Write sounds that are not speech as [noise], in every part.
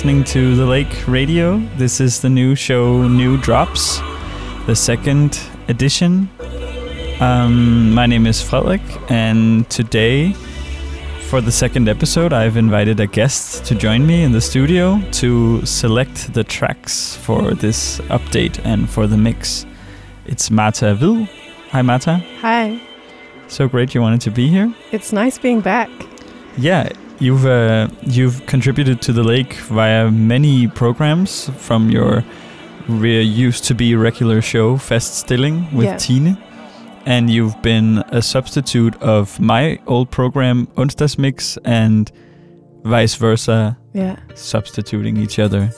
hello. Hi. You're listening to The Lake Radio. This is the new show, New Drops, the second edition. Um, my name is Fredrik, and today, for the second episode, I've invited a guest to join me in the studio to select the tracks for this update and for the mix. It's Martha Hviid. Hi, Martha. Hi. So great you wanted to be here. It's nice being back. Yeah, you've uh, you've contributed to the lake via many programs from your used to be regular show Fest Stilling with Yeah. Tine, and you've been a substitute of my old program Onsdags Mix and vice versa, Yeah. substituting each other.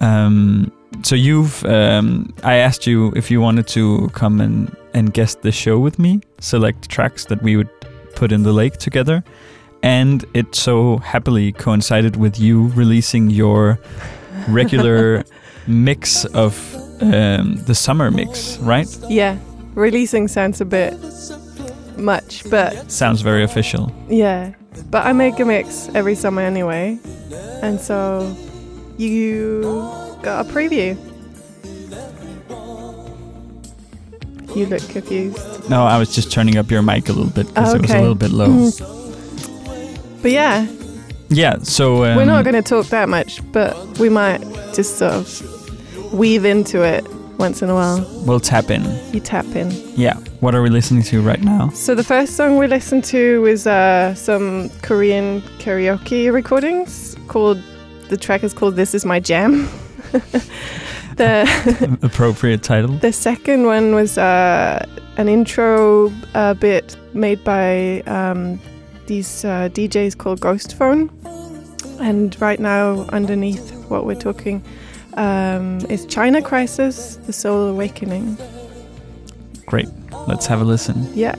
Um, so you've um, I asked you if you wanted to come and and guest the show with me, select tracks that we would put in the lake together, and it so happily coincided with you releasing your regular [laughs] mix of um, the summer mix, right? Yeah. Releasing sounds a bit much, but Sounds very official. yeah. But I make a mix every summer anyway. And so you got a preview. You look confused. No, I was just turning up your mic a little bit because Oh, it was a little bit low. [laughs] But yeah, Yeah, so um, we're not going to talk that much, but we might just sort of weave into it once in a while. we'll tap in. You tap in. Yeah, what are we listening to right now? So the first song we listened to was uh, some Korean karaoke recordings called. The track is called "This Is My Jam." [laughs] the [laughs] Appropriate title. the second one was uh, an intro uh, bit made by um, these uh, DJs called Ghost Phone, and right now underneath what we're talking um, is China Crisis: The Soul Awakening. Great. Let's have a listen. Yeah.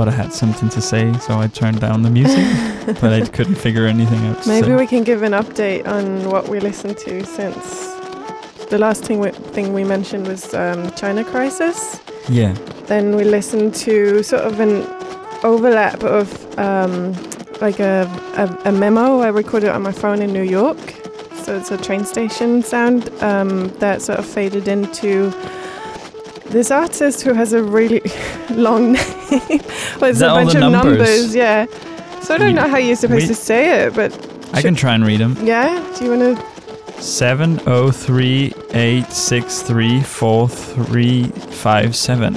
Thought I had something to say, so I turned down the music, [laughs] but I couldn't figure anything out. Maybe say. we can give an update on what we listened to since the last thing we, thing we mentioned was um, China Crisis. Yeah. Then we listened to sort of an overlap of um, like a, a, a memo I recorded on my phone in New York. So it's a train station sound um, that sort of faded into this artist who has a really [laughs] long name. Well, it's that a all bunch the of numbers? numbers? yeah. So I don't know how you're supposed we- to say it, but I can try and read them. yeah. Do you want to? Seven oh three eight six three four three five seven,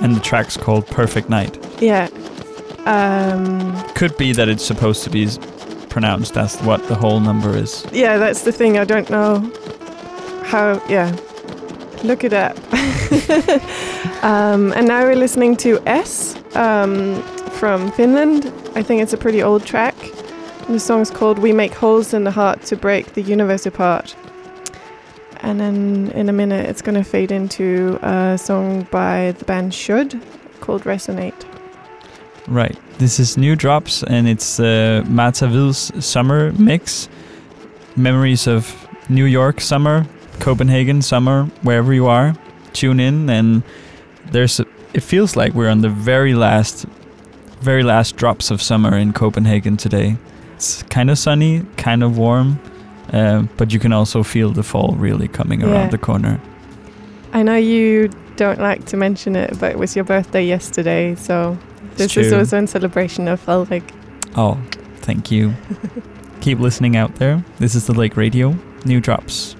and the track's called "Perfect Night." Yeah. Um, Could be that it's supposed to be s- pronounced as what the whole number is. yeah, that's the thing. I don't know how. Yeah, look it up. [laughs] um, and now we're listening to Es um, from Finland. I think it's a pretty old track. The song's called "We Make Holes in the Heart to Break the Universe Apart." And then in a minute, it's going to fade into a song by the band Should called "Resonate." Right. This is new drops, and it's uh, Martha summer mix. Memories of New York summer, Copenhagen summer, wherever you are. Tune in, and there's. It feels like we're on the very last, very last drops of summer in Copenhagen today. It's kind of sunny, kind of warm, uh, but you can also feel the fall really coming Yeah. around the corner. I know you don't like to mention it, but it was your birthday yesterday, so this is also in celebration of Felvik. Oh, thank you. [laughs] Keep listening out there. This is the Lake Radio. New drops.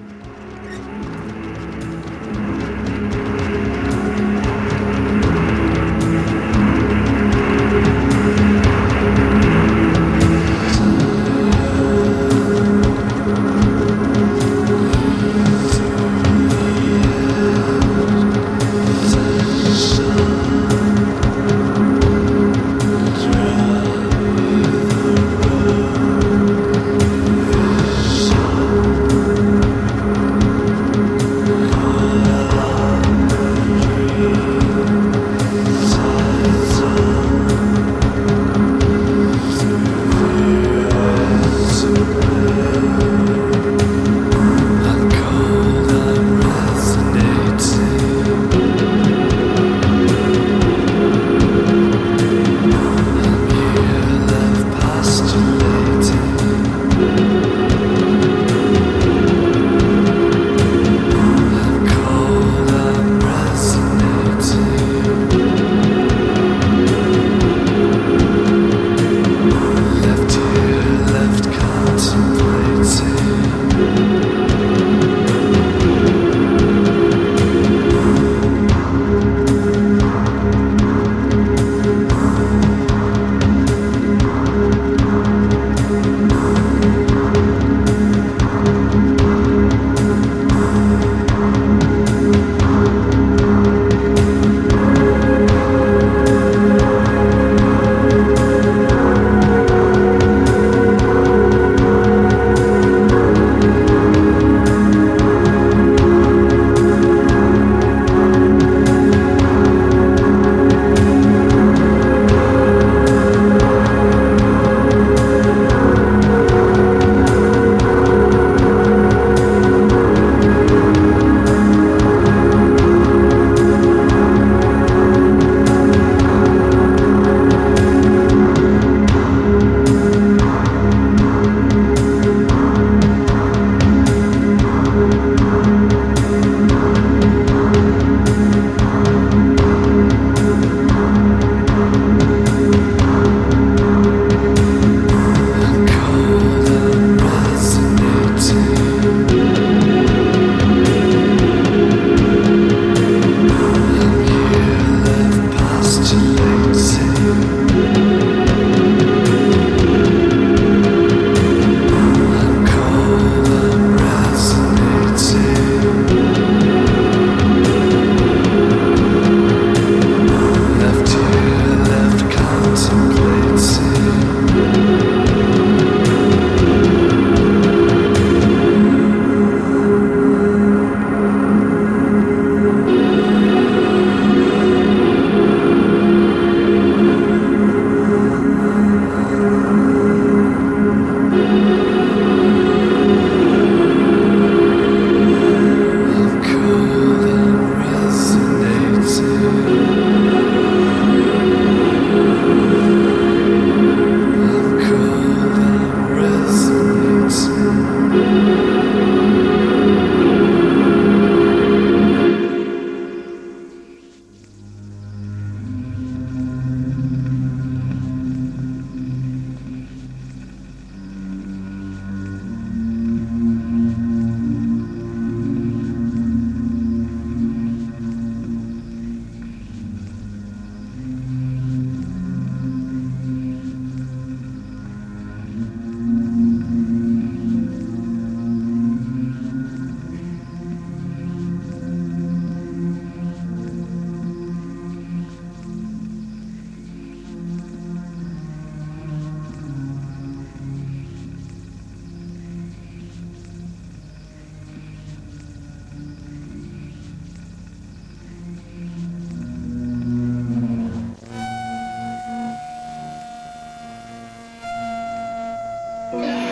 Yeah.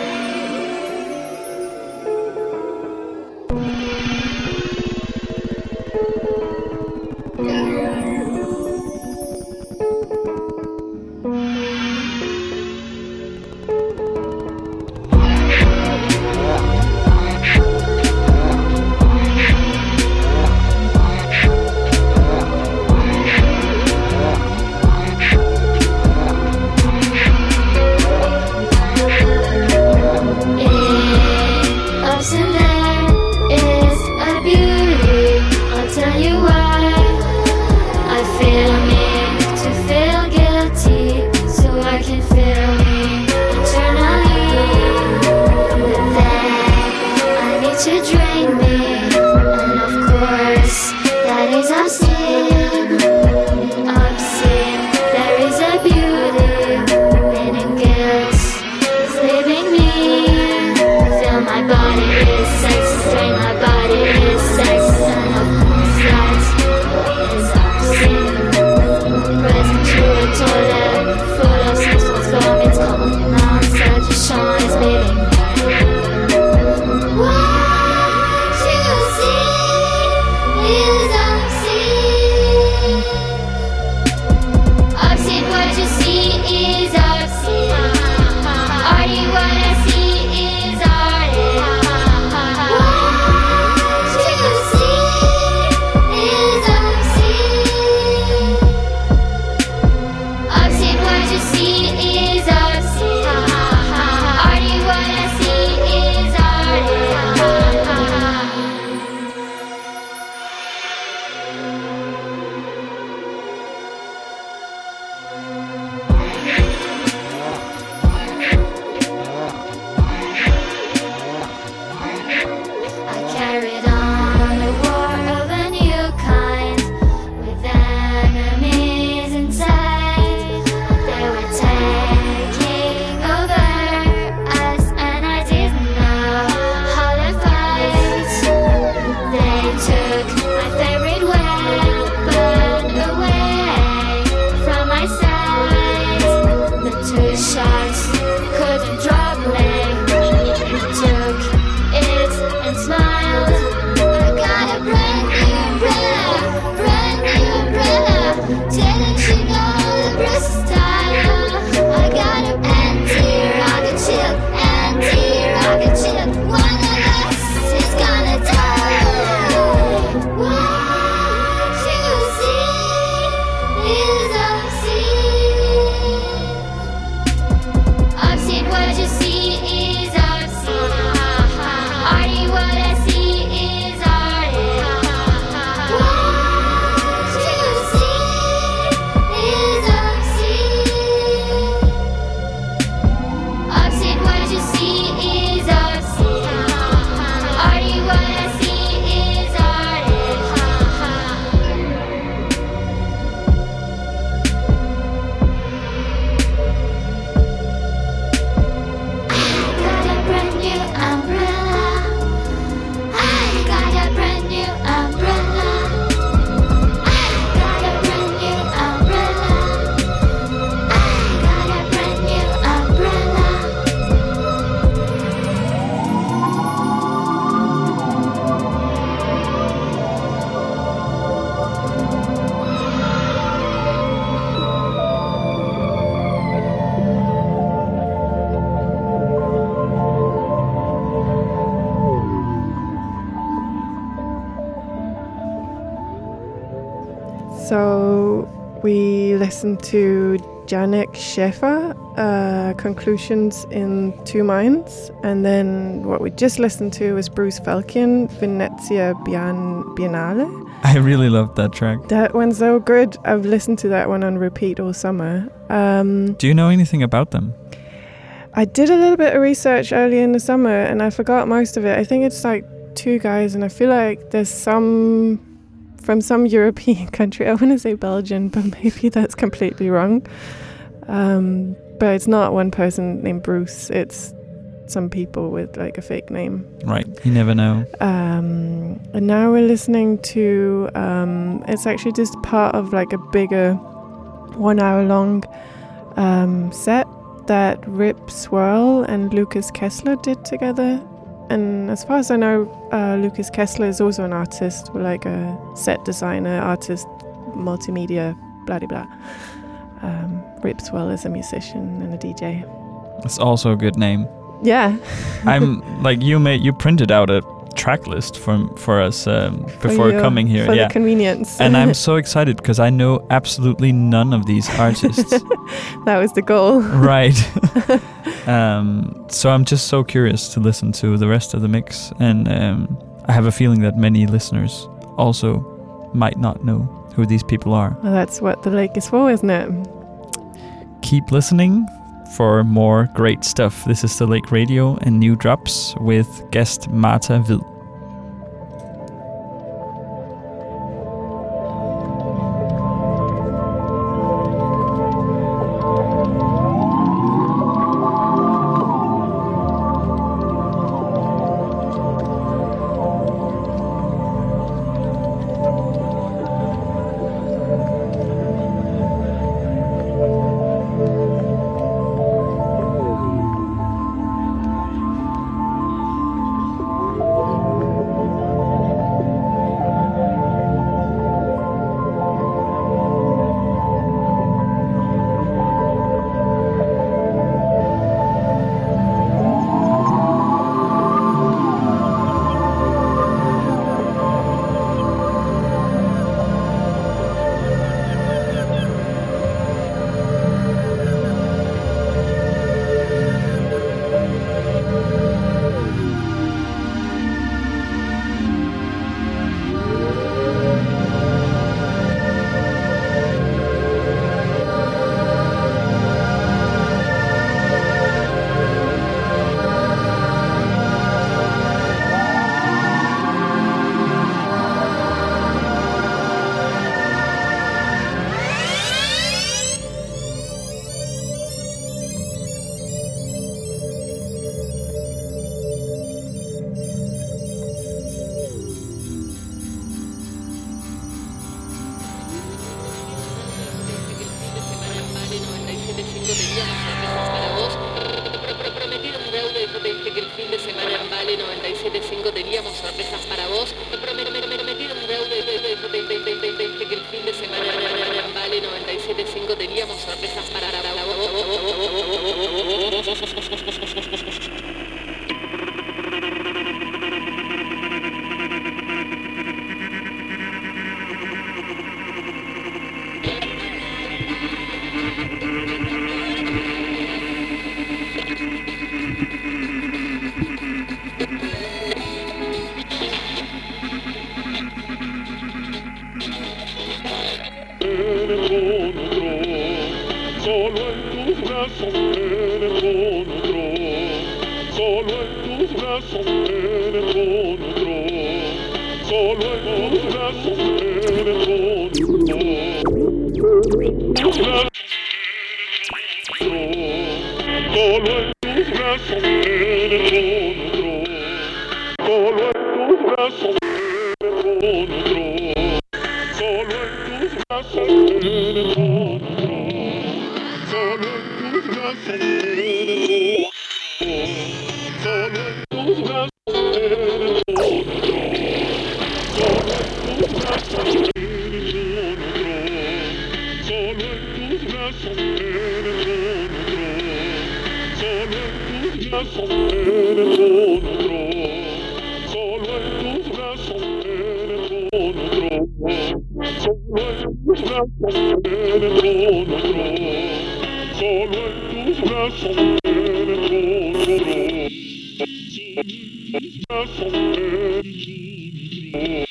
To Janek Schaefer, uh, Conclusions in Two Minds, and then what we just listened to was Bruce Falkian, Venezia Bian- Biennale. I really loved that track. That one's so good. I've listened to that one on repeat all summer. Um, Do you know anything about them? I did a little bit of research early in the summer and I forgot most of it. I think it's like two guys, and I feel like there's some from some European [laughs] country. I want to say Belgian, but maybe that's completely wrong. Um, but it's not one person named Bruce, it's some people with like a fake name. Right, you never know. Um, and now we're listening to um, it's actually just part of like a bigger one hour long um, set that RIP Swirl and Lukas Kesler did together. And as far as I know, uh, Lukas Kesler is also an artist, like a set designer, artist, multimedia, blah blah blah. Um, is a musician and a DJ. It's also a good name. Yeah. I'm [laughs] like you made you printed out a track list for for us um, For before you, coming here. For yeah. the convenience. and I'm [laughs] so excited because I know absolutely none of these artists. [laughs] that was the goal. [laughs] right. um, so I'm just so curious to listen to the rest of the mix, and um, I have a feeling that many listeners also might not know who these people are. Well, that's what the lake is for, isn't it? Keep listening for more great stuff. This is the Lake Radio and new drops with guest Martha Hviid. medianos sonrisas para vos. Prometido de deuda y te dije que el fin de semana en Vale 97.5 teníamos sorpresas para vos. Prometido de deuda y yo te dije que el fin de semana en Vale 97.5 teníamos sorpresas para vos. Oh,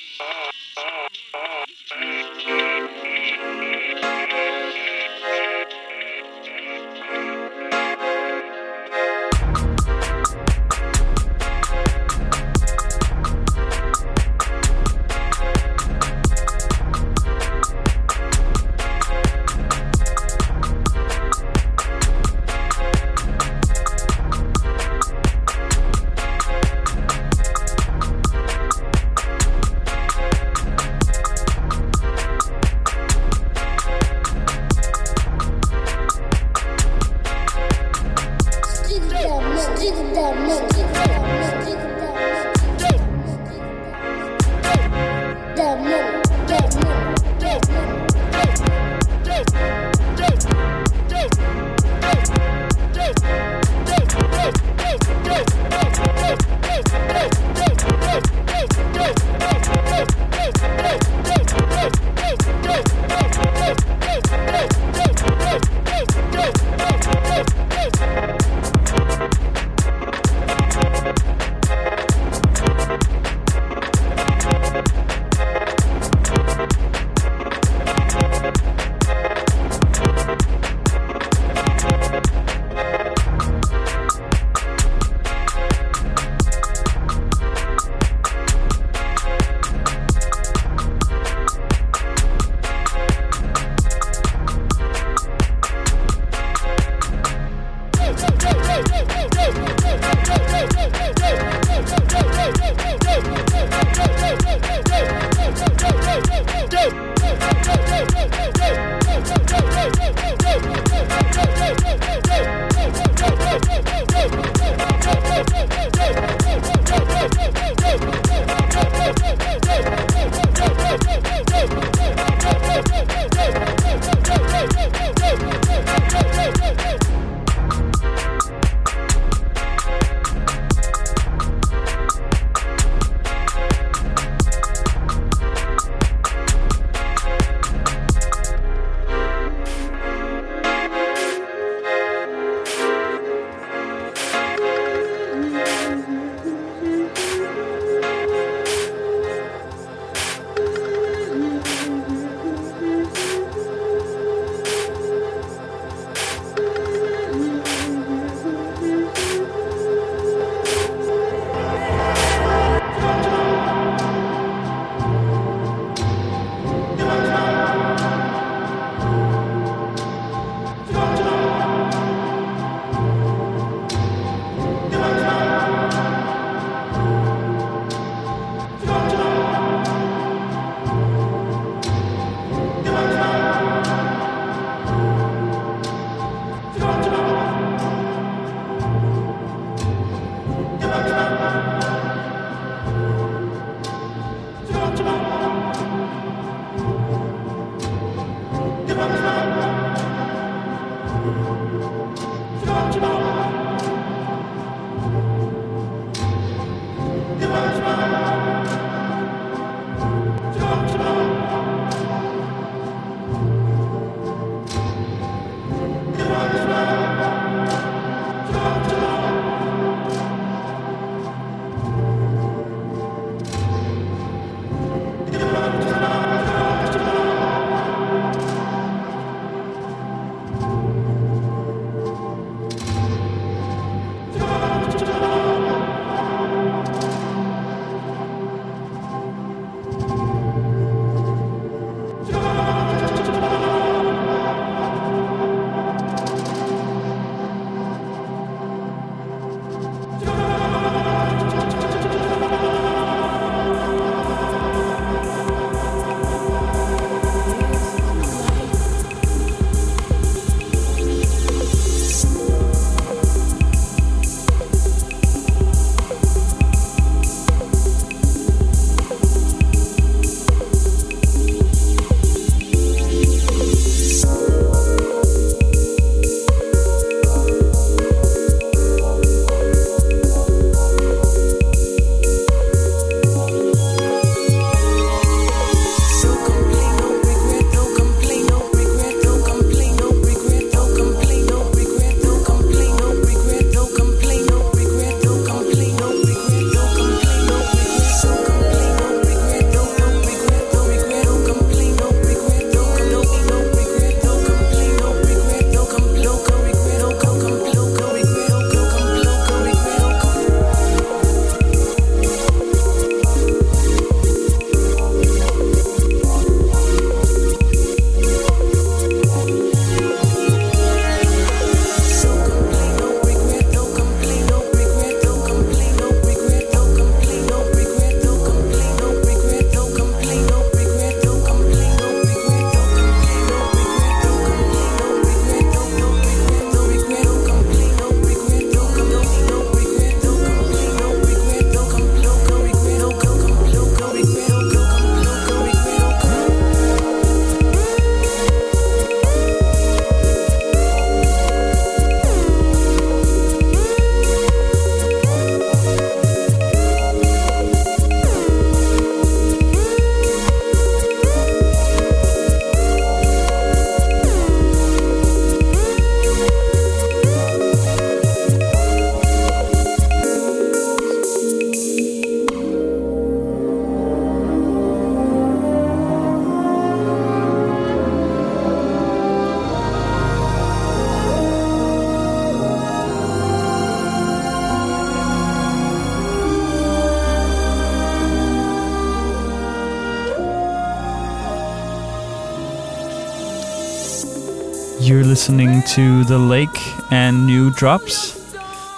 to The Lake and New Drops.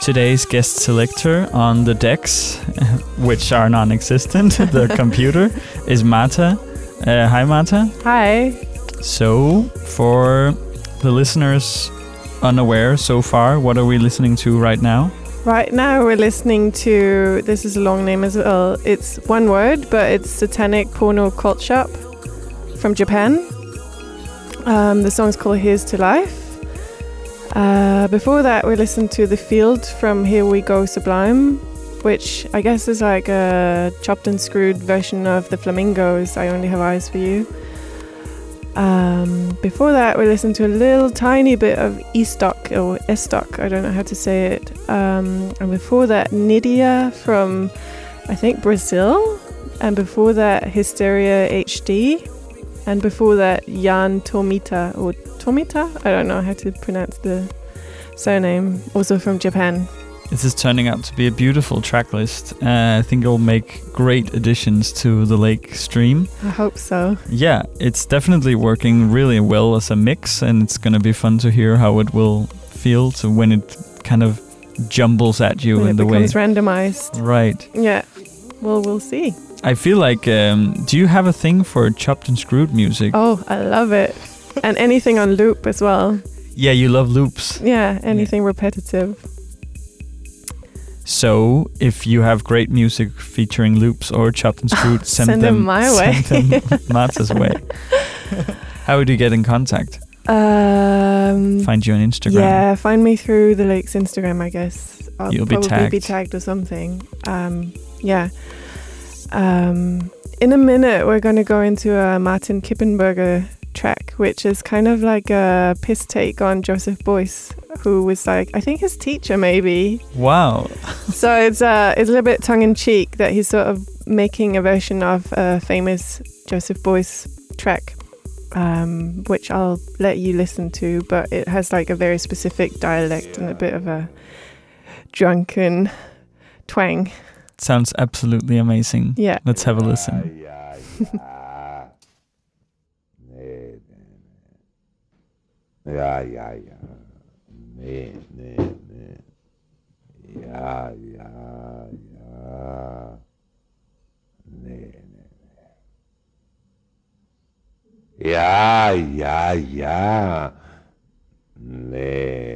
Today's guest selector on the decks, [laughs] which are non existent, [laughs] the computer, [laughs] is Martha. Uh, hi, Martha. Hi. So, for the listeners unaware so far, what are we listening to right now? Right now we're listening to this is a long name as well. It's one word, but it's Satanicpornocultshop from Japan. Um, the song's called Here's to Life. Uh, before that, we listened to The Field from Here We Go Sublime, which I guess is like a chopped and screwed version of The Flamingos, I Only Have Eyes for You. Um, before that, we listened to a little tiny bit of ESTOC or ESTOC, I don't know how to say it. Um, and before that, NÍDIA from, I think, Brazil. And before that, Histeria HD. And before that, Yann Tomita or Tomita? I don't know how to pronounce the surname, also from Japan. This is turning out to be a beautiful track list. Uh, I think it'll make great additions to the Lake stream. I hope so. Yeah, it's definitely working really well as a mix, and it's going to be fun to hear how it will feel to when it kind of jumbles at you when in it the way. becomes randomized. Right. Yeah. Well, we'll see. I feel like, um, do you have a thing for chopped and screwed music? Oh, I love it. And anything on loop as well. Yeah, you love loops. Yeah, anything repetitive. So if you have great music featuring loops or chopped and screwed, [laughs] send, Send them my [laughs] way. Send them Martha's way. [laughs] How would you get in contact? Um, Find you on Instagram. Yeah, find me through the lake's Instagram, I guess. I'll You'll be probably be tagged. tagged or something. Um, yeah. Um, in a minute, we're going to go into a Martin Kippenberger track, which is kind of like a piss take on Joseph Beuys, who was like, I think his teacher, maybe. Wow. [laughs] so it's uh, it's a little bit tongue in cheek that he's sort of making a version of a famous Joseph Beuys track, um, which I'll let you listen to. But it has like a very specific dialect and a bit of a drunken twang. Sounds absolutely amazing. Yeah. Let's have a listen. Ya, ya, ya. Ne, ne, ne. Ya, ya, ya. Ne, ne, ne. Ya, ya, ya. Ne.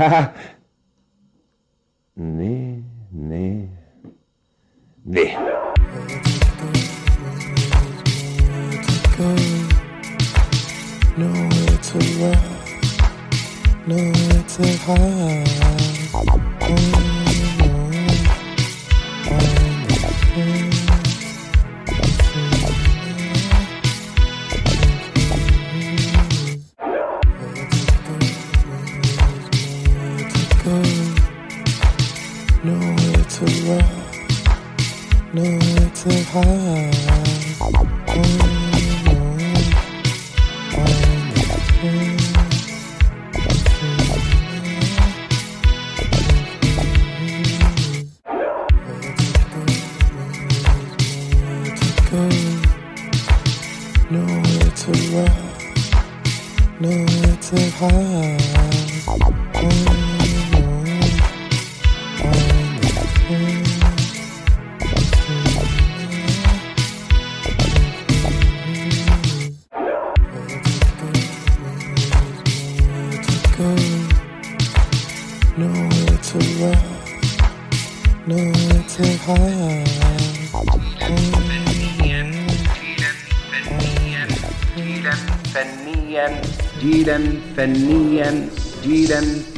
back [laughs]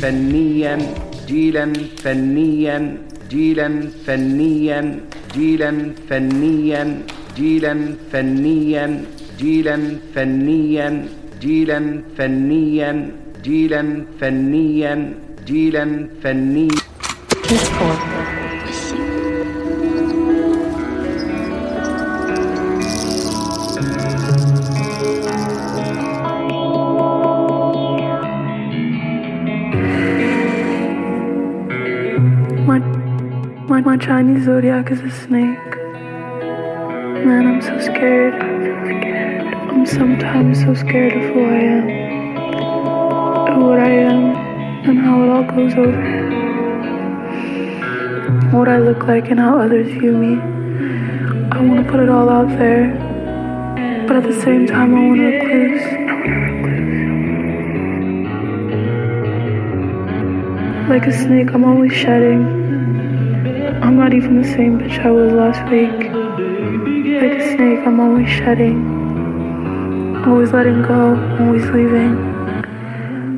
فنيا جيلا فنيا جيلا فنيا جيلا فنيا جيلا فنيا جيلا فنيا جيلا فنيا جيلا فنيا جيلا فنيا. Zodiac is a snake. Man, I'm so scared. I'm sometimes so scared of who I am, of what I am, and how it all goes over. What I look like and how others view me. I want to put it all out there, but at the same time, I want to recluse. Like a snake, I'm always shedding. I'm not even the same bitch I was last week. Like a snake, I'm always shedding. Always letting go, always leaving.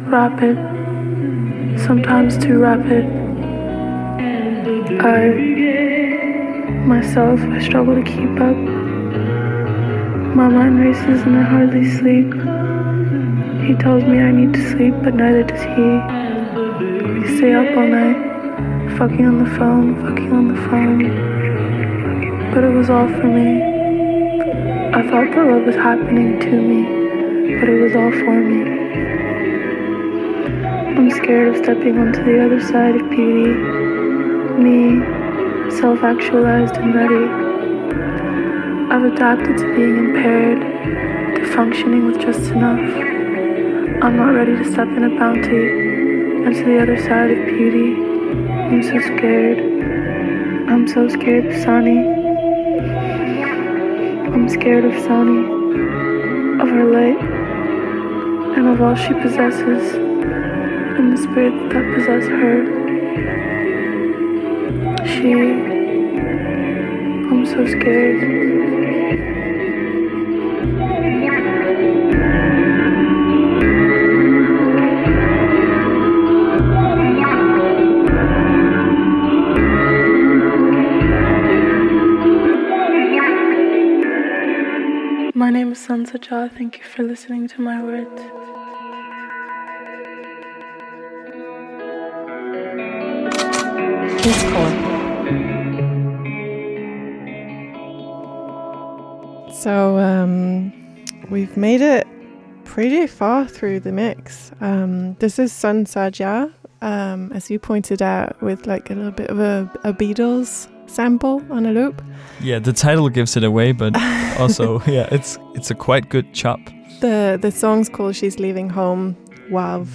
Rapid. Sometimes too rapid. I, myself, I struggle to keep up. My mind races and I hardly sleep. He tells me I need to sleep, but neither does he. We stay up all night, fucking on the phone, fucking on the phone. But it was all for me. I thought that love was happening to me, but it was all for me. I'm scared of stepping onto the other side of beauty. Me, self actualized and ready. I've adapted to being impaired, to functioning with just enough. I'm not ready to step in a bounty and to the other side of beauty. I'm so scared. I'm so scared of Sunny. I'm scared of Sunny, of her light, and of all she possesses, and the spirits that possess her. She. I'm so scared. My name Sun Saja. Thank you for listening to my words. So um, we've made it pretty far through the mix. Um, this is Sun Saja, um, as you pointed out, with like a little bit of a, a Beatles sample on a loop. Yeah, the title gives it away, but [laughs] also, yeah, it's it's a quite good chop. The the song's called "She's Leaving Home." Wow,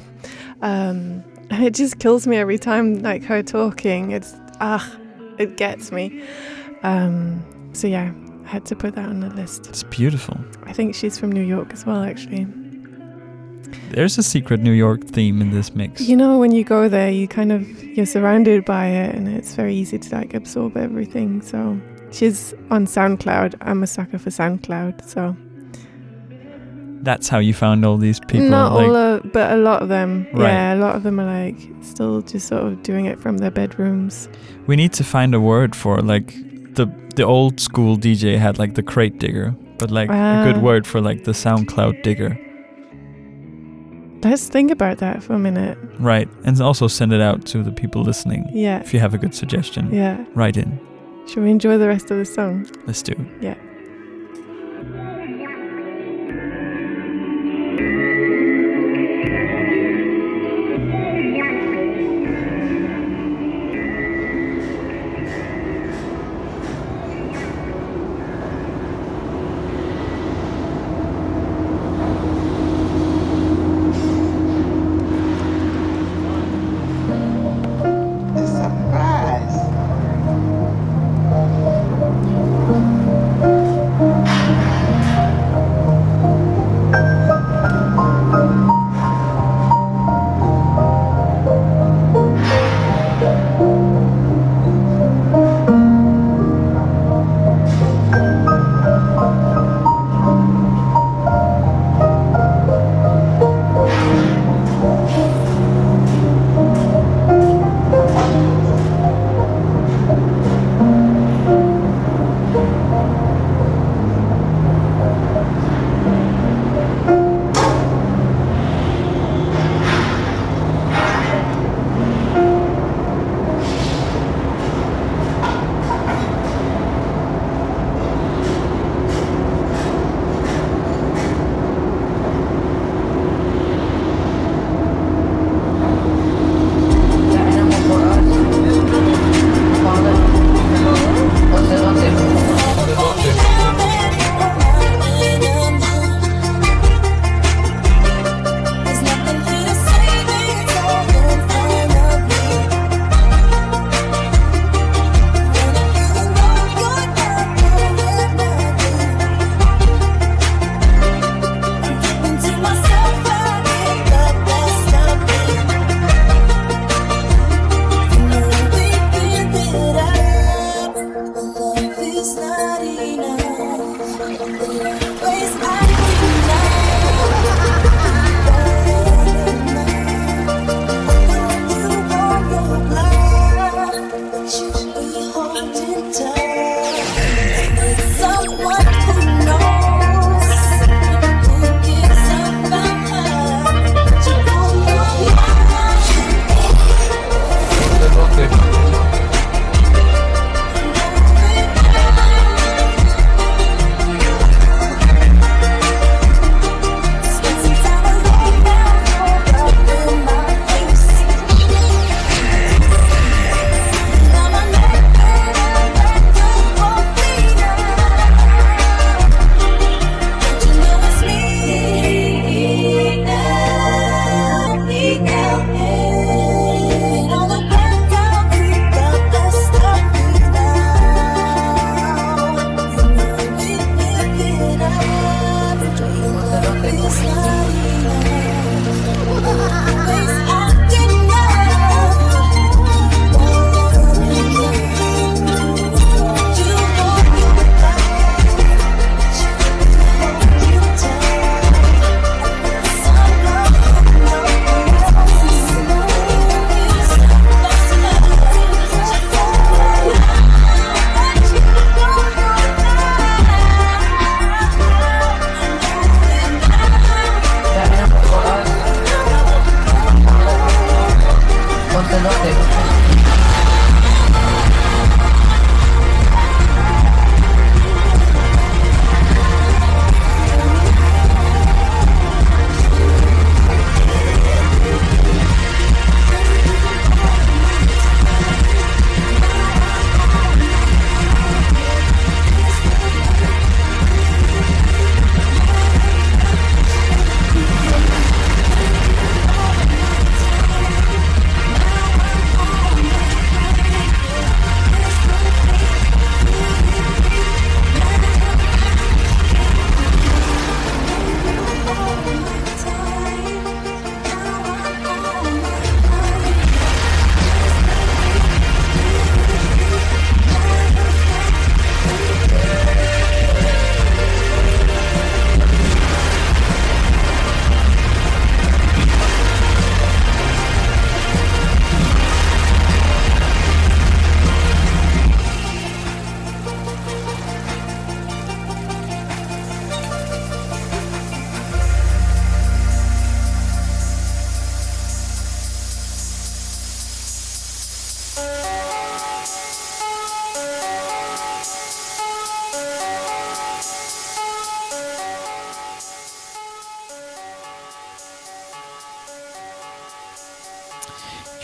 [laughs] um, it just kills me every time, like her talking. It's ah, it gets me. Um, so yeah, I had to put that on the list. It's beautiful. I think she's from New York as well, actually. There's a secret New York theme in this mix. You know, when you go there, you kind of you're surrounded by it, and it's very easy to like absorb everything. So she's on SoundCloud. I'm a sucker for SoundCloud, so That's how you found all these people. not like, all, of, but a lot of them. Right. Yeah, a lot of them are like still just sort of doing it from their bedrooms. we need to find a word for like the the old school DJ had like the crate digger, but like a good Ah. word for like the SoundCloud digger, Let's think about that for a minute. right? And also send it out to the people listening. Yeah, If you have a good suggestion, yeah. write in. Should we enjoy the rest of the song? Let's do. it. Yeah.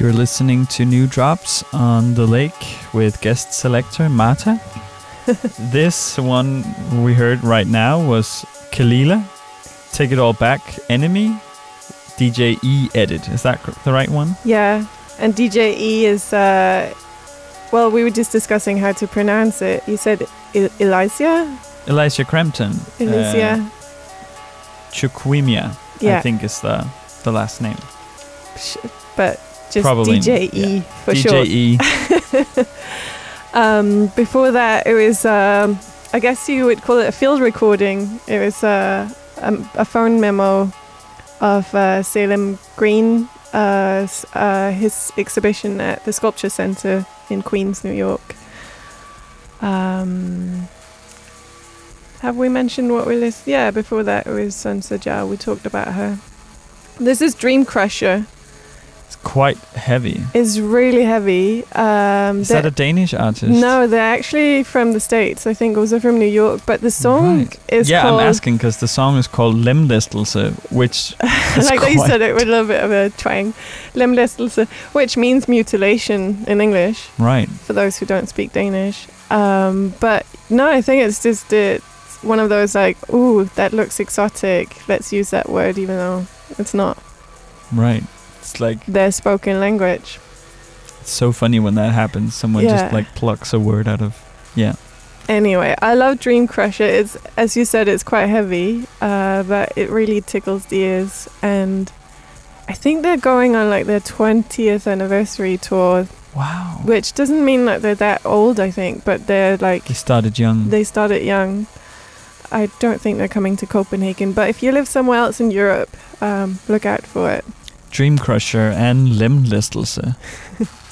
You're listening to New Drops on the Lake with guest selector Martha. [laughs] this one we heard right now was Kelela. Take It All Back, Enemy, DJ E Edit. Is that the right one? Yeah, and DJ E is, uh, well, we were just discussing how to pronounce it. You said Il- Elysia? Elijah Crampton. Elysia? Uh, Chukwimia, I think is the, the last name. but just Probably, DJ E for DJ short. E. [laughs] Um, before that, it was, um, I guess you would call it a field recording. It was uh, a, a phone memo of uh, Salim Green, uh, uh, his exhibition at the Sculpture Center in Queens, New York. Um, have we mentioned what we listened? Yeah, before that, it was Sun Sajal. We talked about her. This is Dreamcrusher. Quite heavy. It's really heavy. Um, Is that a Danish artist? No, they're actually from the states. I think also from New York. But the song Right. is yeah, I'm asking because the song is called Lemlæstelse, which [laughs] like you said it with a little bit of a twang, lemlæstelse, which means mutilation in English right. for those who don't speak Danish. Um, but no, I think it's just it's one of those like, ooh, that looks exotic. Let's use that word, even though it's not Right. It's like their spoken language. it's so funny when that happens. Someone Yeah. just like plucks a word out of yeah. Anyway, I love Dreamcrusher. It's as you said, it's quite heavy, uh, but it really tickles the ears. And I think they're going on like their twentieth anniversary tour, Wow. which doesn't mean that they're that old. I think, but they're like they started young. they started young. I don't think they're coming to Copenhagen, but if you live somewhere else in Europe, um, look out for it. Dreamcrusher and Lemlæstelse. [laughs]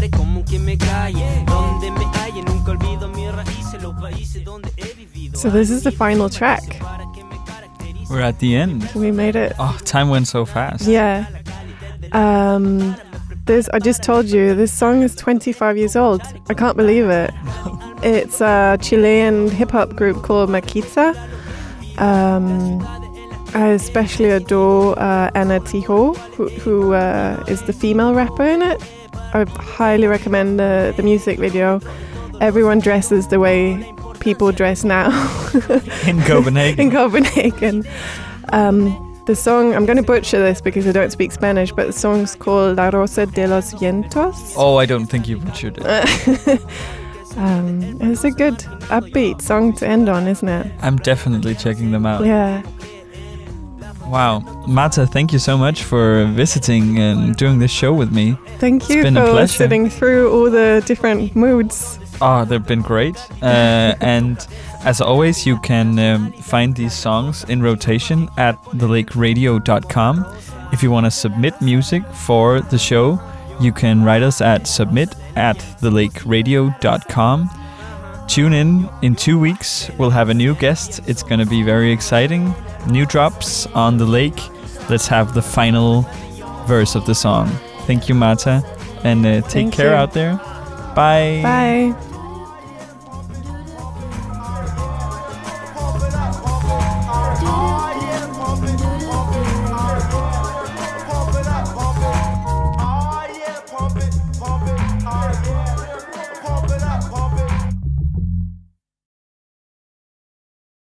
pare como que me calle Donde me halle nunca olvido mis raíces Los países donde he vivido So this is the final track. We're at the end. We made it. Oh, time went so fast. Yeah. Um, this I just told you this song is 25 years old. I can't believe it. [laughs] It's a Chilean hip hop group called Makiza. Um, I especially adore uh, Anita Tijoux, who, who uh, is the female rapper in it. I highly recommend the, the music video. Everyone dresses the way people dress now [laughs] In Copenhagen. [laughs] in Copenhagen. Um, the song, I'm going to butcher this because I don't speak Spanish, but the song's called La Rosa de los Vientos. Oh, I don't think you butchered it. [laughs] um, it's a good upbeat song to end on, isn't it? I'm definitely checking them out. Yeah. Wow. Martha, thank you so much for visiting and doing this show with me. Thank It's you been for sitting through all the different moods. Oh, they've been great. Uh, [laughs] and as always, you can um, find these songs in rotation at thelakeradio.com. If you want to submit music for the show, you can write us at submit at thelakeradio.com. Tune in in two weeks. We'll have a new guest. It's going to be very exciting. New drops on the lake. Let's have the final verse of the song. Thank you, Martha. And uh, take Thank care you. out there. Bye. Bye.